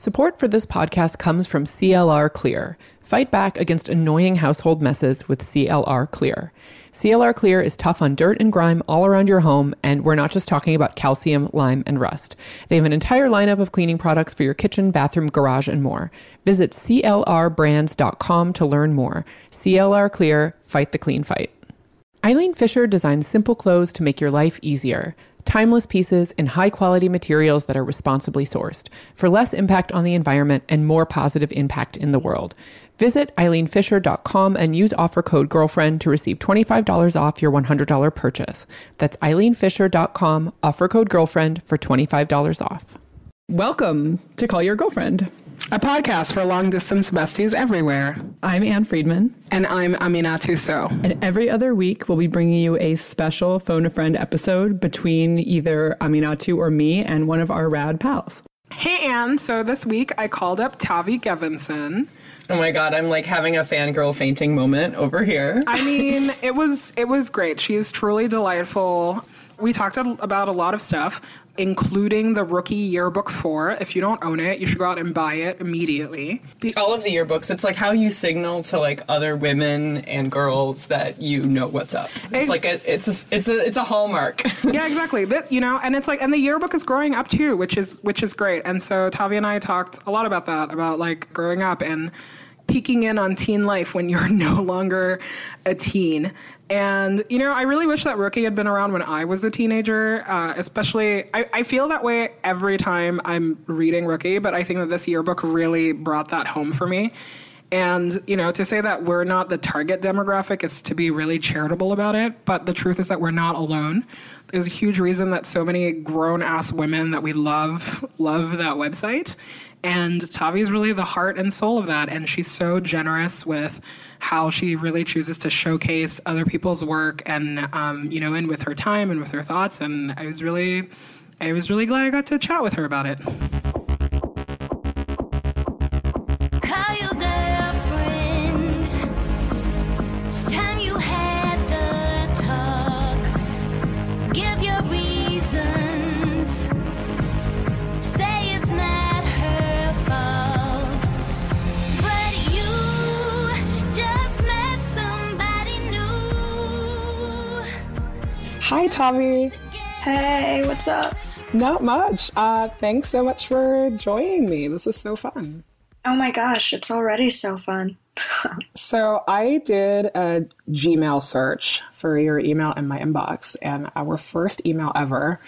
Support for this podcast comes from CLR Clear. Fight back against annoying household messes with CLR Clear. CLR Clear is tough on dirt and grime all around your home, and we're not just talking about calcium, lime, and rust. They have an entire lineup of cleaning products for your kitchen, bathroom, garage, and more. Visit CLRbrands.com to learn more. CLR Clear, fight the clean fight. Eileen Fisher designs simple clothes to make your life easier. Timeless pieces in high quality materials that are responsibly sourced for less impact on the environment and more positive impact in the world. Visit eileenfisher.com and use offer code GIRLFRIEND to receive $25 off your $100 purchase. That's eileenfisher.com, offer code GIRLFRIEND for $25 off. Welcome to Call Your Girlfriend, a podcast for long distance besties everywhere. I'm Ann Friedman. And I'm Amina Sow. And every other week, we'll be bringing you a special Phone a Friend episode between either Aminatou or me and one of our rad pals. Hey, Ann. So this week I called up Tavi Gevinson Oh my god, I'm like having a fangirl fainting moment over here. I mean, it was it was great. She is truly delightful. We talked about a lot of stuff, including the rookie yearbook four. If you don't own it, you should go out and buy it immediately. All of the yearbooks, it's like how you signal to like other women and girls that you know what's up. It's like a, it's a, it's a it's a hallmark. yeah, exactly. That, you know, and it's like and the yearbook is growing up too, which is which is great. And so Tavi and I talked a lot about that, about like growing up and peeking in on teen life when you're no longer a teen. And, you know, I really wish that Rookie had been around when I was a teenager, uh, especially, I, I feel that way every time I'm reading Rookie, but I think that this yearbook really brought that home for me. And, you know, to say that we're not the target demographic is to be really charitable about it. But the truth is that we're not alone. There's a huge reason that so many grown ass women that we love love that website. And Tavi is really the heart and soul of that. And she's so generous with how she really chooses to showcase other people's work and, um, you know, and with her time and with her thoughts. And I was really, I was really glad I got to chat with her about it. Hi, Tavi. Hey, what's up? Not much. Uh, thanks so much for joining me. This is so fun. Oh my gosh, it's already so fun. so, I did a Gmail search for your email in my inbox, and our first email ever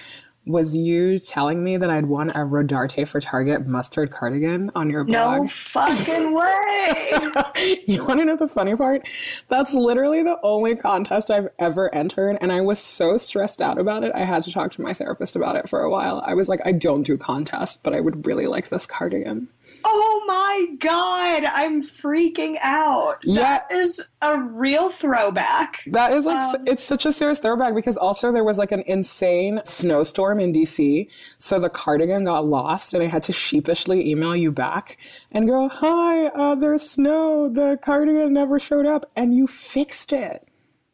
was you telling me that I'd won a Rodarte for Target mustard cardigan on your blog? No fucking way! you want to know the funny part? That's literally the only contest I've ever entered, and I was so stressed out about it. I had to talk to my therapist about it for a while. I was like, I don't do contests, but I would really like this cardigan. Oh my god, I'm freaking out. Yeah. That is a real throwback. That is like um, it's such a serious throwback because also there was like an insane snowstorm in DC, so the cardigan got lost and I had to sheepishly email you back and go, "Hi, uh, there's snow. The cardigan never showed up and you fixed it."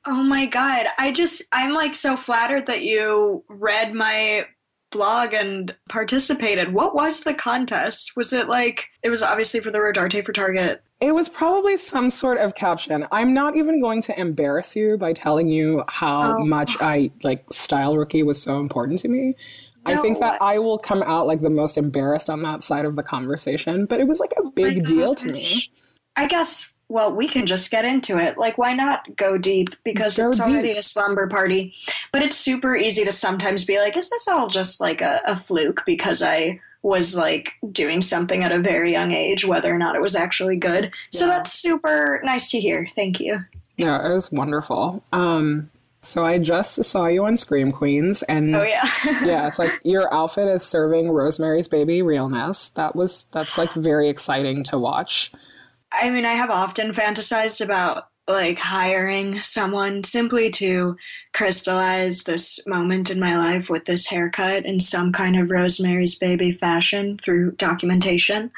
Oh my god. I just I'm like so flattered that you read my blog and participated. What was the contest? Was it like it was obviously for the Rodarte for Target? It was probably some sort of caption. I'm not even going to embarrass you by telling you how oh. much I like style rookie was so important to me. No. I think that I will come out like the most embarrassed on that side of the conversation, but it was like a oh big deal to me. I guess well, we can just get into it. Like, why not go deep? Because go it's deep. already a slumber party. But it's super easy to sometimes be like, is this all just like a, a, fluke because I was like doing something at a very young age, whether or not it was actually good? Yeah. So that's super nice to hear. Thank you. Yeah, it was wonderful. Um, so I just saw you on Scream Queens, and oh yeah, yeah, it's like your outfit is serving Rosemary's Baby realness. That was that's like very exciting to watch. I mean, I have often fantasized about like hiring someone simply to crystallize this moment in my life with this haircut in some kind of Rosemary's Baby fashion through documentation.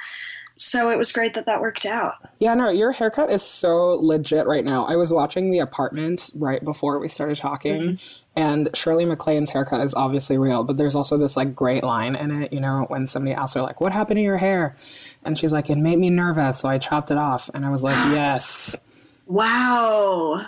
So it was great that that worked out. Yeah, no, your haircut is so legit right now. I was watching The Apartment right before we started talking, mm-hmm. and Shirley MacLaine's haircut is obviously real, but there's also this like great line in it, you know, when somebody asks her, like, what happened to your hair? And she's like, it made me nervous, so I chopped it off. And I was like, yes. Wow.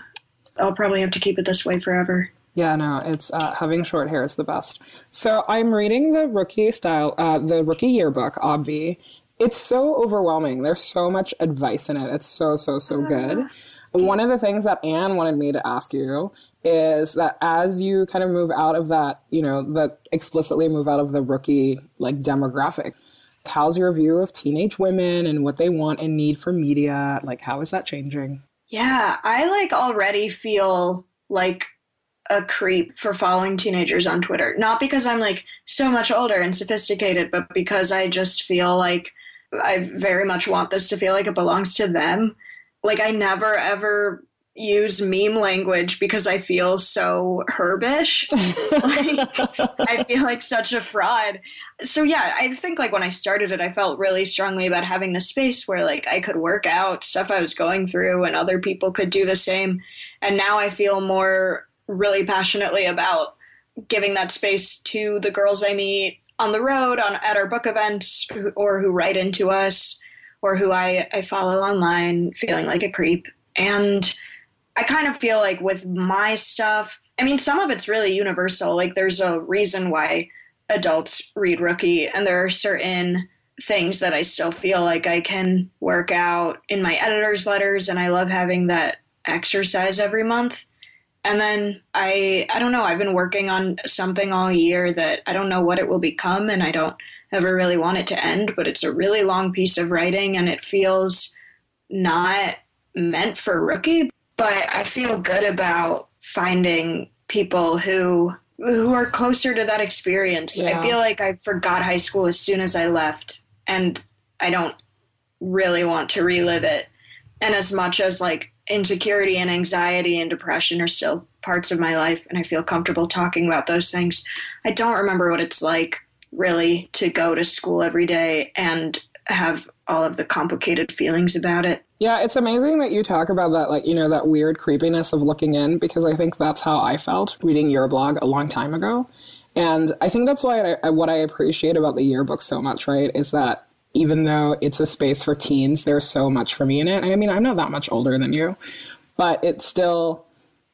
I'll probably have to keep it this way forever. Yeah, no, it's uh, having short hair is the best. So I'm reading the rookie style, uh, the rookie yearbook, Obvi, it's so overwhelming. There's so much advice in it. It's so, so, so good. Ah. One of the things that Ann wanted me to ask you is that as you kind of move out of that, you know, that explicitly move out of the rookie like demographic, how's your view of teenage women and what they want and need for media? Like, how is that changing? Yeah, I like already feel like a creep for following teenagers on Twitter. Not because I'm like so much older and sophisticated, but because I just feel like I very much want this to feel like it belongs to them. Like I never ever use meme language because I feel so herbish. like, I feel like such a fraud. So yeah, I think like when I started it, I felt really strongly about having the space where like I could work out stuff I was going through and other people could do the same. And now I feel more really passionately about giving that space to the girls I meet on the road, on at our book events, or who write into us, or who I, I follow online, feeling like a creep. And I kind of feel like with my stuff, I mean, some of it's really universal. Like, there's a reason why adults read Rookie, and there are certain things that I still feel like I can work out in my editor's letters, and I love having that exercise every month and then i i don't know i've been working on something all year that i don't know what it will become and i don't ever really want it to end but it's a really long piece of writing and it feels not meant for rookie but i feel good about finding people who who are closer to that experience yeah. i feel like i forgot high school as soon as i left and i don't really want to relive it and as much as like insecurity and anxiety and depression are still parts of my life and I feel comfortable talking about those things. I don't remember what it's like really to go to school every day and have all of the complicated feelings about it. Yeah, it's amazing that you talk about that, like, you know, that weird creepiness of looking in, because I think that's how I felt reading your blog a long time ago. And I think that's why I, what I appreciate about the yearbook so much, right, is that even though it's a space for teens, there's so much for me in it. I mean, I'm not that much older than you, but it's still,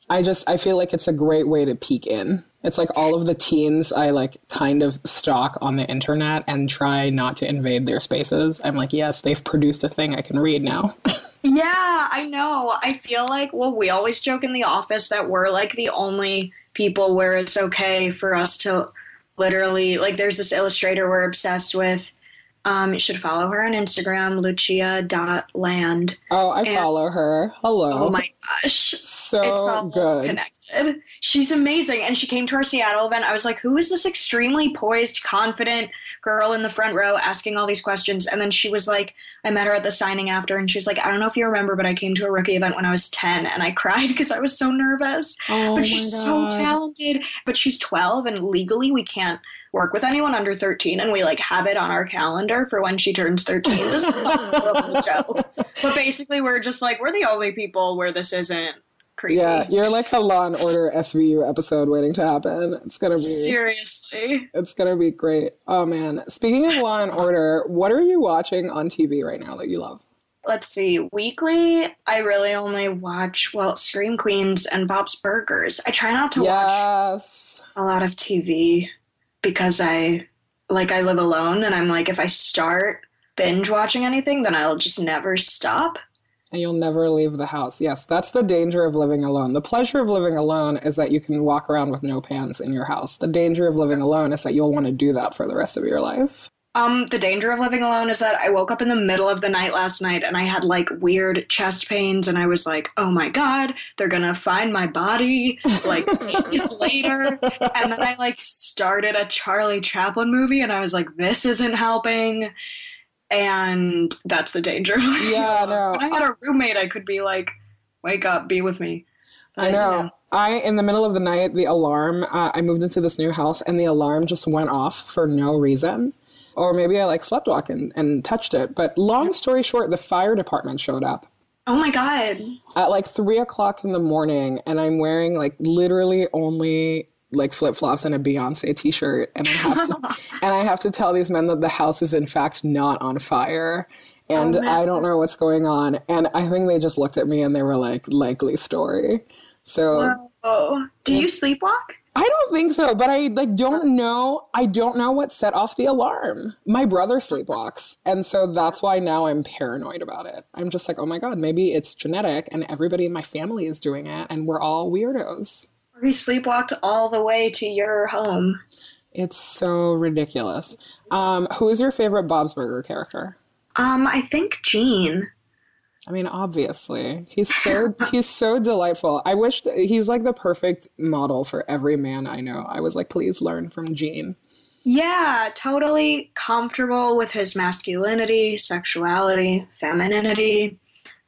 I just, I feel like it's a great way to peek in. It's like all of the teens I like kind of stalk on the internet and try not to invade their spaces. I'm like, yes, they've produced a thing I can read now. yeah, I know. I feel like, well, we always joke in the office that we're like the only people where it's okay for us to literally, like, there's this illustrator we're obsessed with um, you should follow her on Instagram, lucia.land. Oh, I and, follow her. Hello. Oh my gosh. So it's all good. connected. She's amazing. And she came to our Seattle event. I was like, who is this extremely poised, confident girl in the front row asking all these questions? And then she was like, I met her at the signing after, and she's like, I don't know if you remember, but I came to a rookie event when I was 10 and I cried because I was so nervous. Oh but she's God. so talented. But she's 12, and legally we can't work with anyone under 13 and we like have it on our calendar for when she turns 13 this is a but basically we're just like we're the only people where this isn't creepy. Yeah you're like a law and order svu episode waiting to happen. It's gonna be seriously. It's gonna be great. Oh man. Speaking of law and order what are you watching on tv right now that you love? Let's see. Weekly i really only watch well scream queens and bob's burgers. I try not to yes. watch a lot of tv because I like I live alone and I'm like if I start binge watching anything then I'll just never stop. And you'll never leave the house. Yes, that's the danger of living alone. The pleasure of living alone is that you can walk around with no pants in your house. The danger of living alone is that you'll want to do that for the rest of your life. Um, the danger of living alone is that I woke up in the middle of the night last night and I had like weird chest pains and I was like, oh my god, they're gonna find my body like days later. And then I like started a Charlie Chaplin movie and I was like, this isn't helping. And that's the danger. Yeah, no. If I had a roommate, I could be like, wake up, be with me. I know. Yeah. I, in the middle of the night, the alarm, uh, I moved into this new house and the alarm just went off for no reason or maybe I like sleptwalk and, and touched it. But long story short, the fire department showed up. Oh my god. At like three o'clock in the morning, and I'm wearing like literally only like flip flops and a Beyonce t shirt, and I have to and I have to tell these men that the house is in fact not on fire. Oh, and oh, I don't know what's going on. And I think they just looked at me and they were like, likely story. So Whoa. do you sleepwalk? I don't think so, but I like don't know. I don't know what set off the alarm. My brother sleepwalks, and so that's why now I'm paranoid about it. I'm just like, oh my god, maybe it's genetic, and everybody in my family is doing it, and we're all weirdos. He sleepwalked all the way to your home. It's so ridiculous. Um, who is your favorite Bob's Burger character? Um, I think Gene. I mean, obviously, he's so he's so delightful. I wish he's like the perfect model for every man I know. I was like, please learn from Gene. Yeah, totally comfortable with his masculinity, sexuality, femininity.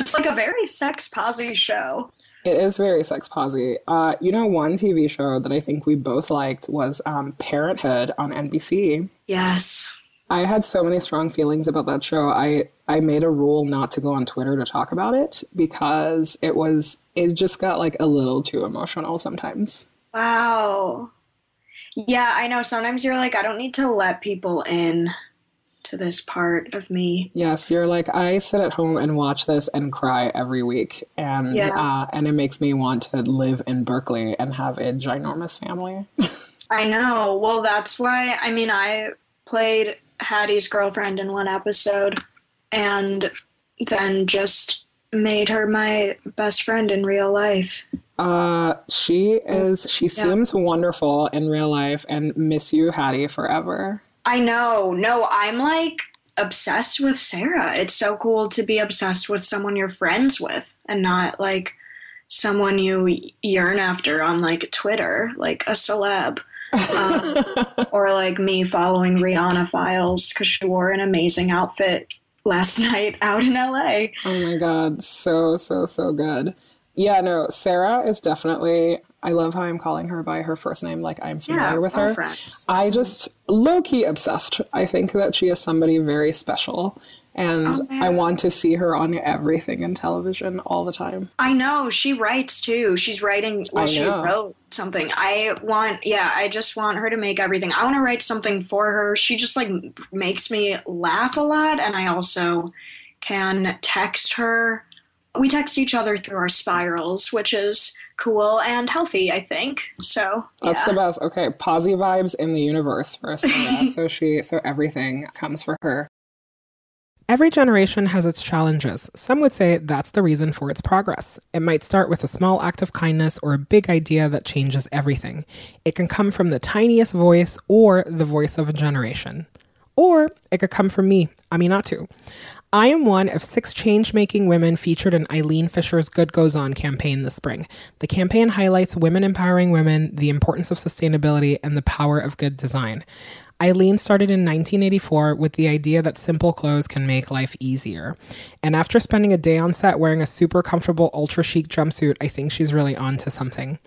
It's like a very sex posy show. It is very sex posy. Uh, you know, one TV show that I think we both liked was um, Parenthood on NBC. Yes. I had so many strong feelings about that show. I I made a rule not to go on Twitter to talk about it because it was it just got like a little too emotional sometimes. Wow. Yeah, I know sometimes you're like I don't need to let people in to this part of me. Yes, you're like I sit at home and watch this and cry every week, and yeah. uh, and it makes me want to live in Berkeley and have a ginormous family. I know. Well, that's why. I mean, I played Haddie's girlfriend in one episode and then just made her my best friend in real life. Uh, she is, she yeah. seems wonderful in real life and miss you, Haddie, forever. I know. No, I'm like obsessed with Sarah. It's so cool to be obsessed with someone you're friends with and not like someone you yearn after on like Twitter, like a celeb um, or like me following Rihanna files because she wore an amazing outfit last night out in LA. Oh my god, so so so good. Yeah, no, Sarah is definitely. I love how I'm calling her by her first name, like I'm familiar yeah, with her. Friends. I just low key obsessed. I think that she is somebody very special and oh, I want to see her on everything in television all the time. I know she writes too. She's writing. Well, she wrote something. I want. Yeah, I just want her to make everything. I want to write something for her. She just like makes me laugh a lot, and I also can text her. We text each other through our spirals, which is cool and healthy, I think. So yeah. that's the best. Okay, posy vibes in the universe for Sarah. so she, so everything comes for her. Every generation has its challenges. Some would say that's the reason for its progress. It might start with a small act of kindness or a big idea that changes everything. It can come from the tiniest voice or the voice of a generation. Or it could come from me, Aminatou. I am one of six change making women featured in Eileen Fisher's Good Goes On campaign this spring. The campaign highlights women empowering women, the importance of sustainability, and the power of good design. Eileen started in 1984 with the idea that simple clothes can make life easier. And after spending a day on set wearing a super comfortable, ultra chic jumpsuit, I think she's really on to something.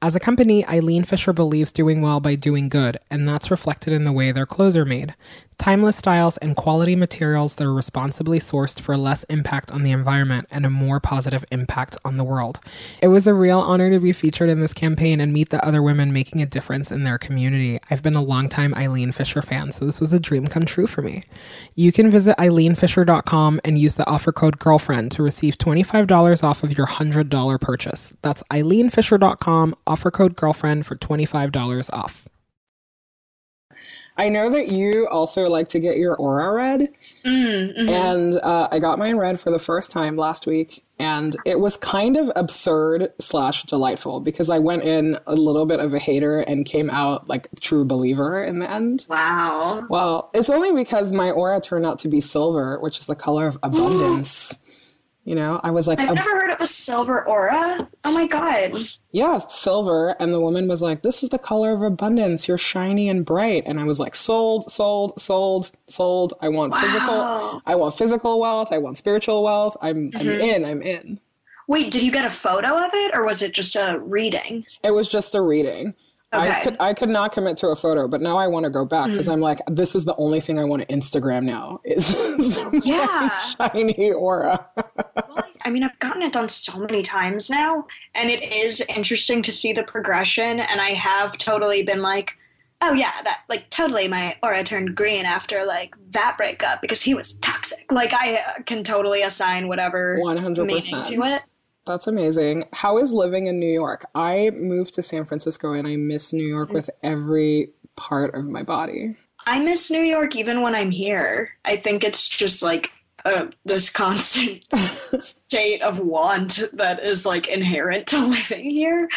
As a company, Eileen Fisher believes doing well by doing good, and that's reflected in the way their clothes are made. Timeless styles and quality materials that are responsibly sourced for less impact on the environment and a more positive impact on the world. It was a real honor to be featured in this campaign and meet the other women making a difference in their community. I've been a longtime Eileen Fisher fan, so this was a dream come true for me. You can visit eileenfisher.com and use the offer code GIRLFRIEND to receive $25 off of your $100 purchase. That's eileenfisher.com, offer code GIRLFRIEND for $25 off. I know that you also like to get your aura read. Mm, mm-hmm. And uh, I got mine read for the first time last week. And it was kind of absurd slash delightful because I went in a little bit of a hater and came out like true believer in the end. Wow. Well, it's only because my aura turned out to be silver, which is the color of abundance. You know, I was like, I've never heard of a silver aura. Oh my God. Yeah, silver. And the woman was like, This is the color of abundance. You're shiny and bright. And I was like, Sold, sold, sold, sold. I want wow. physical. I want physical wealth. I want spiritual wealth. I'm, mm-hmm. I'm in. I'm in. Wait, did you get a photo of it or was it just a reading? It was just a reading. Okay. I could I could not commit to a photo, but now I want to go back because mm. I'm like, this is the only thing I want to Instagram now is yeah shiny aura. well, I mean, I've gotten it done so many times now, and it is interesting to see the progression. And I have totally been like, oh yeah, that like totally my aura turned green after like that breakup because he was toxic. Like I uh, can totally assign whatever 100% meaning to it. That's amazing. How is living in New York? I moved to San Francisco and I miss New York with every part of my body. I miss New York even when I'm here. I think it's just like a, this constant state of want that is like inherent to living here.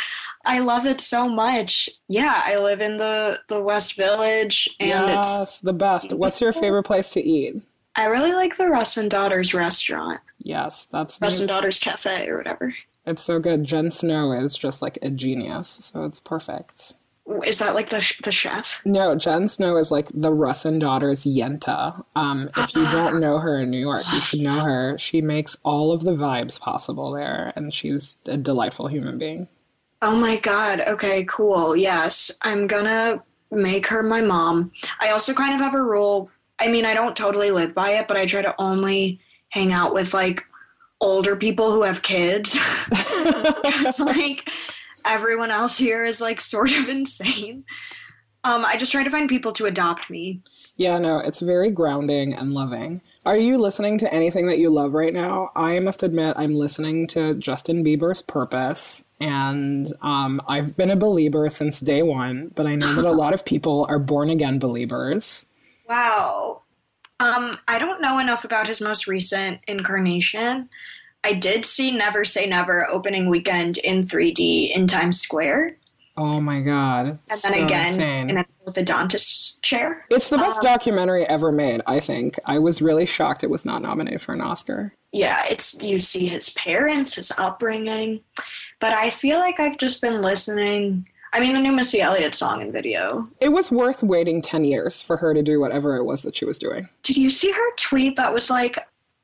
I love it so much. Yeah, I live in the the West Village and yes, it's the best. What's your favorite place to eat? I really like the Russ and Daughters restaurant. Yes, that's Russ and Daughters Cafe or whatever. It's so good. Jen Snow is just like a genius, so it's perfect. Is that like the the chef? No, Jen Snow is like the Russ and Daughters Yenta. Um, if you don't know her in New York, you should know her. She makes all of the vibes possible there, and she's a delightful human being. Oh my god. Okay, cool. Yes, I'm gonna make her my mom. I also kind of have a rule. I mean, I don't totally live by it, but I try to only hang out with like older people who have kids. it's like everyone else here is like sort of insane. Um, I just try to find people to adopt me. Yeah, no, it's very grounding and loving. Are you listening to anything that you love right now? I must admit, I'm listening to Justin Bieber's Purpose, and um, I've been a believer since day one, but I know that a lot of people are born again believers. Wow. Um, I don't know enough about his most recent incarnation. I did see Never Say Never opening weekend in 3D in Times Square. Oh my god! And then so again insane. in a, the dentist chair. It's the best um, documentary ever made. I think. I was really shocked it was not nominated for an Oscar. Yeah, it's you see his parents, his upbringing, but I feel like I've just been listening. I mean, the new Missy Elliott song and video. It was worth waiting 10 years for her to do whatever it was that she was doing. Did you see her tweet that was like,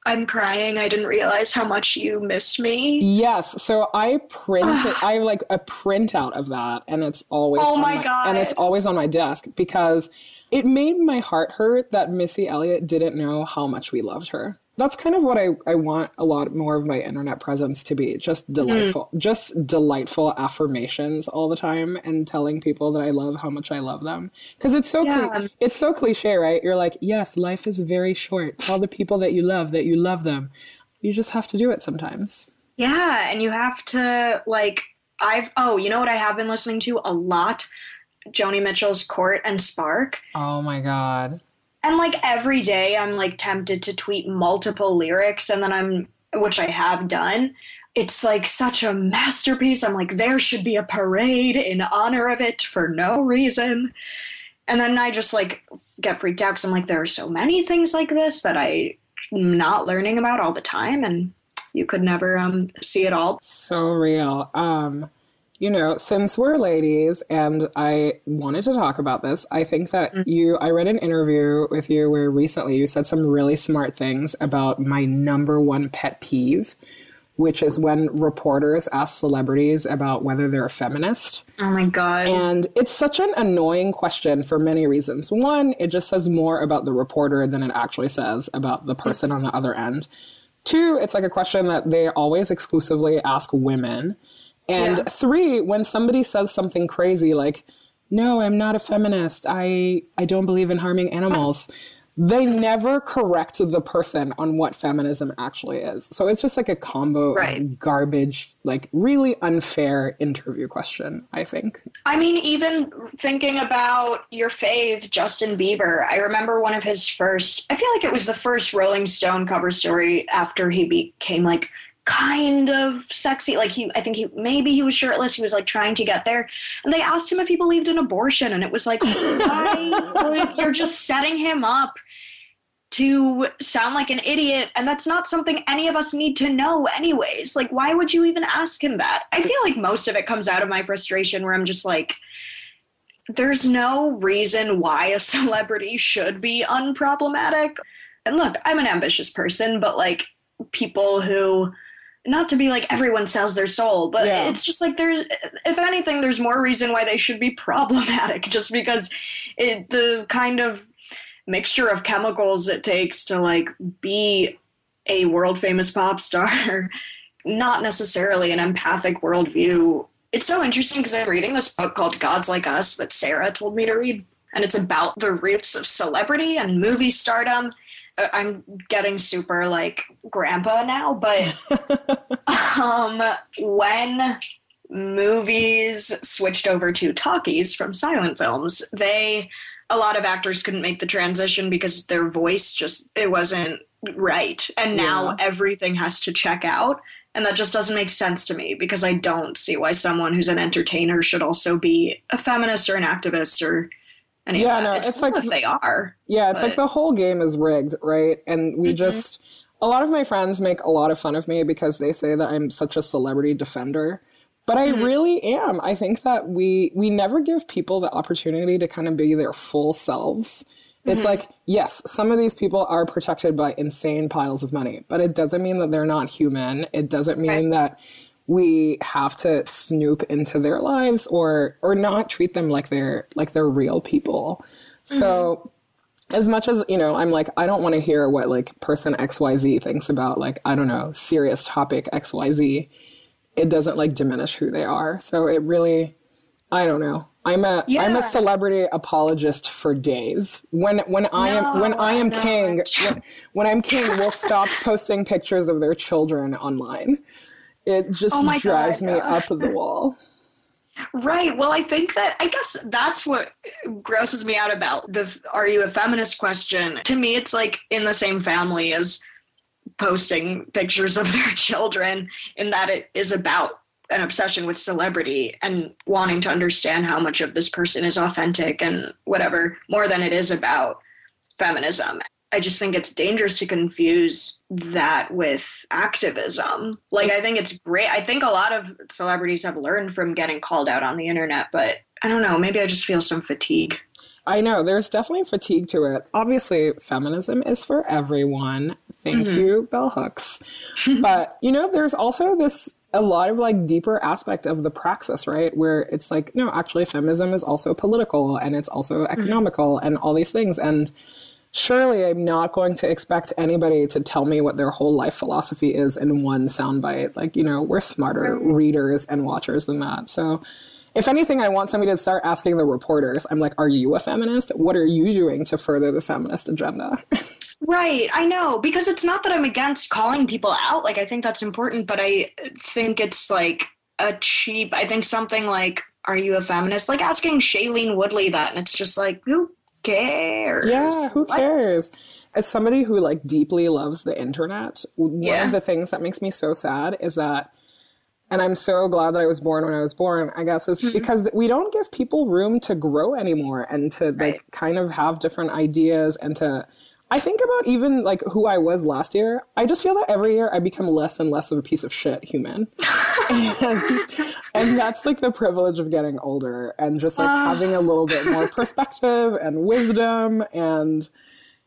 I'm crying. I didn't realize how much you missed me. Yes. So I printed, I have like a printout of that, and it's always oh my, my god, and it's always on my desk because it made my heart hurt that Missy Elliott didn't know how much we loved her that's kind of what I, I want a lot more of my internet presence to be just delightful mm. just delightful affirmations all the time and telling people that i love how much i love them. Because it's so yeah. cli- it's so cliche right? You're like yes life is very short. Tell the people that you love that you love them. You just have to do it sometimes. Yeah and you have to like i've oh you know what i have been listening to a lot? Joni mitchell's court and spark. Oh my god and like every day I'm like tempted to tweet multiple lyrics and then I'm which I have done. It's like such a masterpiece. I'm like there should be a parade in honor of it for no reason. And then I just like get freaked out cuz I'm like there are so many things like this that I'm not learning about all the time and you could never um see it all. So real. Um you know, since we're ladies and I wanted to talk about this, I think that mm-hmm. you, I read an interview with you where recently you said some really smart things about my number one pet peeve, which is when reporters ask celebrities about whether they're a feminist. Oh my God. And it's such an annoying question for many reasons. One, it just says more about the reporter than it actually says about the person on the other end. Two, it's like a question that they always exclusively ask women. And yeah. three, when somebody says something crazy like, no, I'm not a feminist. I, I don't believe in harming animals. They never correct the person on what feminism actually is. So it's just like a combo right. of garbage, like really unfair interview question, I think. I mean, even thinking about your fave, Justin Bieber, I remember one of his first, I feel like it was the first Rolling Stone cover story after he became like kind of sexy. Like he, I think he maybe he was shirtless. He was like trying to get there, and they asked him if he believed in abortion, and it was like, why? you're just setting him up to sound like an idiot, and that's not something any of us need to know, anyways. Like, why would you even ask him that? I feel like most of it comes out of my frustration, where I'm just like. There's no reason why a celebrity should be unproblematic. And look, I'm an ambitious person, but like people who not to be like everyone sells their soul, but yeah. it's just like there's, if anything, there's more reason why they should be problematic just because it, the kind of mixture of chemicals it takes to like be a world famous pop star, not necessarily an empathic worldview. It's so interesting because I'm reading this book called Gods Like Us that Sarah told me to read, and it's about the roots of celebrity and movie stardom I'm getting super like grandpa now, but um, when movies switched over to talkies from silent films, they a lot of actors couldn't make the transition because their voice just it wasn't right. And now yeah. everything has to check out. And that just doesn't make sense to me because I don't see why someone who's an entertainer should also be a feminist or an activist or any yeah, no, it's, it's cool like if they are. Yeah, it's but... like the whole game is rigged, right? And we mm-hmm. just a lot of my friends make a lot of fun of me because they say that I'm such a celebrity defender. But I mm-hmm. really am. I think that we we never give people the opportunity to kind of be their full selves. It's mm-hmm. like, yes, some of these people are protected by insane piles of money, but it doesn't mean that they're not human. It doesn't mean right. that we have to snoop into their lives or or not treat them like they're like they're real people. Mm-hmm. So as much as, you know, I'm like I don't want to hear what like person XYZ thinks about like I don't know, serious topic XYZ. It doesn't like diminish who they are. So it really I don't know. I'm a am a celebrity apologist for days. When when I am when I am king when, when I'm king, we'll stop posting pictures of their children online. It just oh drives God. me up the wall. Right. Well, I think that I guess that's what grosses me out about the are you a feminist question. To me, it's like in the same family as posting pictures of their children, in that it is about an obsession with celebrity and wanting to understand how much of this person is authentic and whatever, more than it is about feminism. I just think it's dangerous to confuse that with activism. Like, I think it's great. I think a lot of celebrities have learned from getting called out on the internet, but I don't know. Maybe I just feel some fatigue. I know there's definitely fatigue to it. Obviously, feminism is for everyone. Thank mm-hmm. you, bell hooks. but, you know, there's also this a lot of like deeper aspect of the praxis, right? Where it's like, no, actually, feminism is also political and it's also mm-hmm. economical mm-hmm. and all these things. And surely I'm not going to expect anybody to tell me what their whole life philosophy is in one soundbite. Like, you know, we're smarter readers and watchers than that. So, if anything, I want somebody to start asking the reporters, I'm like, are you a feminist? What are you doing to further the feminist agenda? right. I know. Because it's not that I'm against calling people out. Like, I think that's important, but I think it's like a cheap, I think something like, are you a feminist? Like asking Shailene Woodley that, and it's just like, who cares? Yeah, who cares? As somebody who like deeply loves the internet, one yeah. of the things that makes me so sad is that and I'm so glad that I was born when I was born, I guess, is mm-hmm. because we don't give people room to grow anymore and to right. like kind of have different ideas and to I think about even like who I was last year. I just feel that every year I become less and less of a piece of shit human. and, and, that's like the privilege of getting older and just like uh. having a little bit more perspective and wisdom and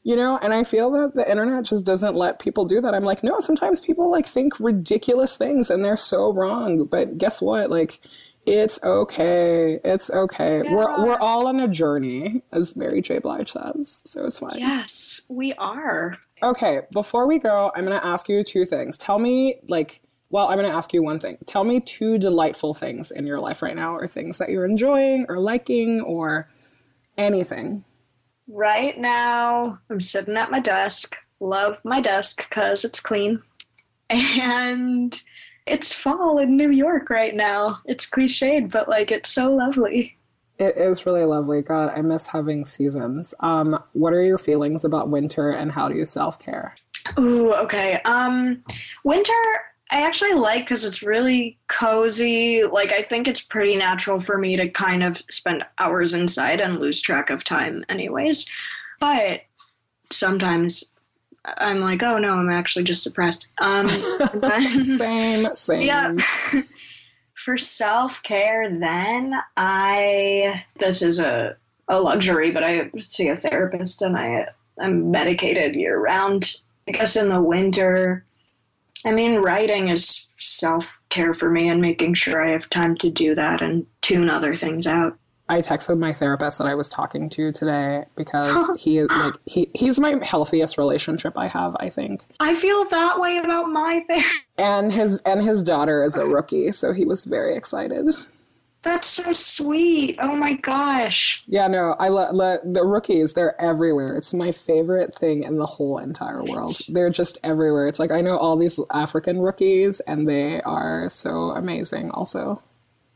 you know and i feel that the internet just doesn't let people do that i'm like no sometimes people like think ridiculous things and they're so wrong but guess what like it's okay. It's okay. Yeah. We're we're all on a journey, as Mary J. Blige says. So it's fine. Yes, we are. Okay, before we go, I'm gonna ask you two things. Tell me like well, I'm going to ask you one thing. Tell me two delightful things in your life right now, or things that you're enjoying or liking, or anything. Right now, I'm sitting at my desk. Love my desk because it's clean. And it's fall in New York right now. It's cliched, but like it's so lovely. It is really lovely. God, I miss having seasons. Um, what are your feelings about winter and how do you self care? Ooh, okay. Um, winter I actually like because it's really cozy. Like I think it's pretty natural for me to kind of spend hours inside and lose track of time, anyways. But sometimes I'm like, oh no, I'm actually just depressed. Um, same, same. Yeah. For self care, then I this is a a luxury, but I see a therapist and I I'm medicated year round. I guess in the winter, I mean, writing is self care for me and making sure I have time to do that and tune other things out. I texted my therapist that I was talking to today because he is like he he's my healthiest relationship I have, I think. I feel that way about my therapist. And his and his daughter is a rookie, so he was very excited. That's so sweet. Oh my gosh. Yeah, no, I love lo- the rookies. They're everywhere. It's my favorite thing in the whole entire world. They're just everywhere. It's like I know all these African rookies, and they are so amazing. Also,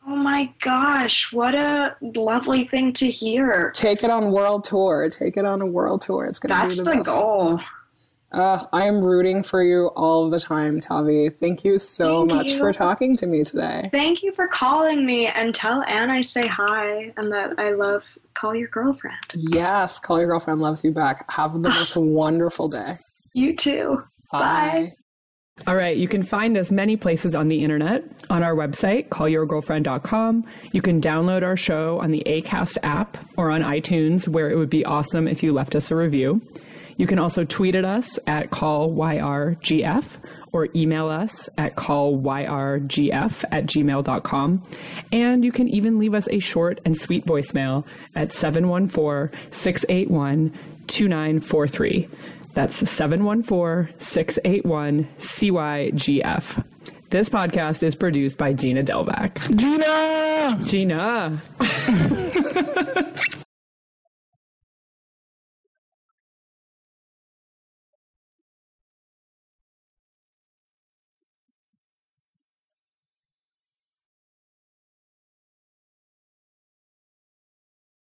Oh my gosh, what a lovely thing to hear. take it on world tour. Take it on a world tour. It's gonna That's be the, the best. goal. Uh, I am rooting for you all the time, Tavi. Thank you so Thank much you. for talking to me today. Thank you for calling me and tell Ann I say hi and that I love Call Your Girlfriend. Yes, call your girlfriend loves you back. Have the most wonderful day. You too. Bye. All right, you can find us many places on the internet. On our website, callyourgirlfriend.com. You can download our show on the ACAST app or on iTunes, where it would be awesome if you left us a review. You can also tweet at us at callyrgf or email us at callyrgf at gmail.com. And you can even leave us a short and sweet voicemail at 714 681 2943. That's 714 681 CYGF. This podcast is produced by Gina Delvac. Gina! Gina!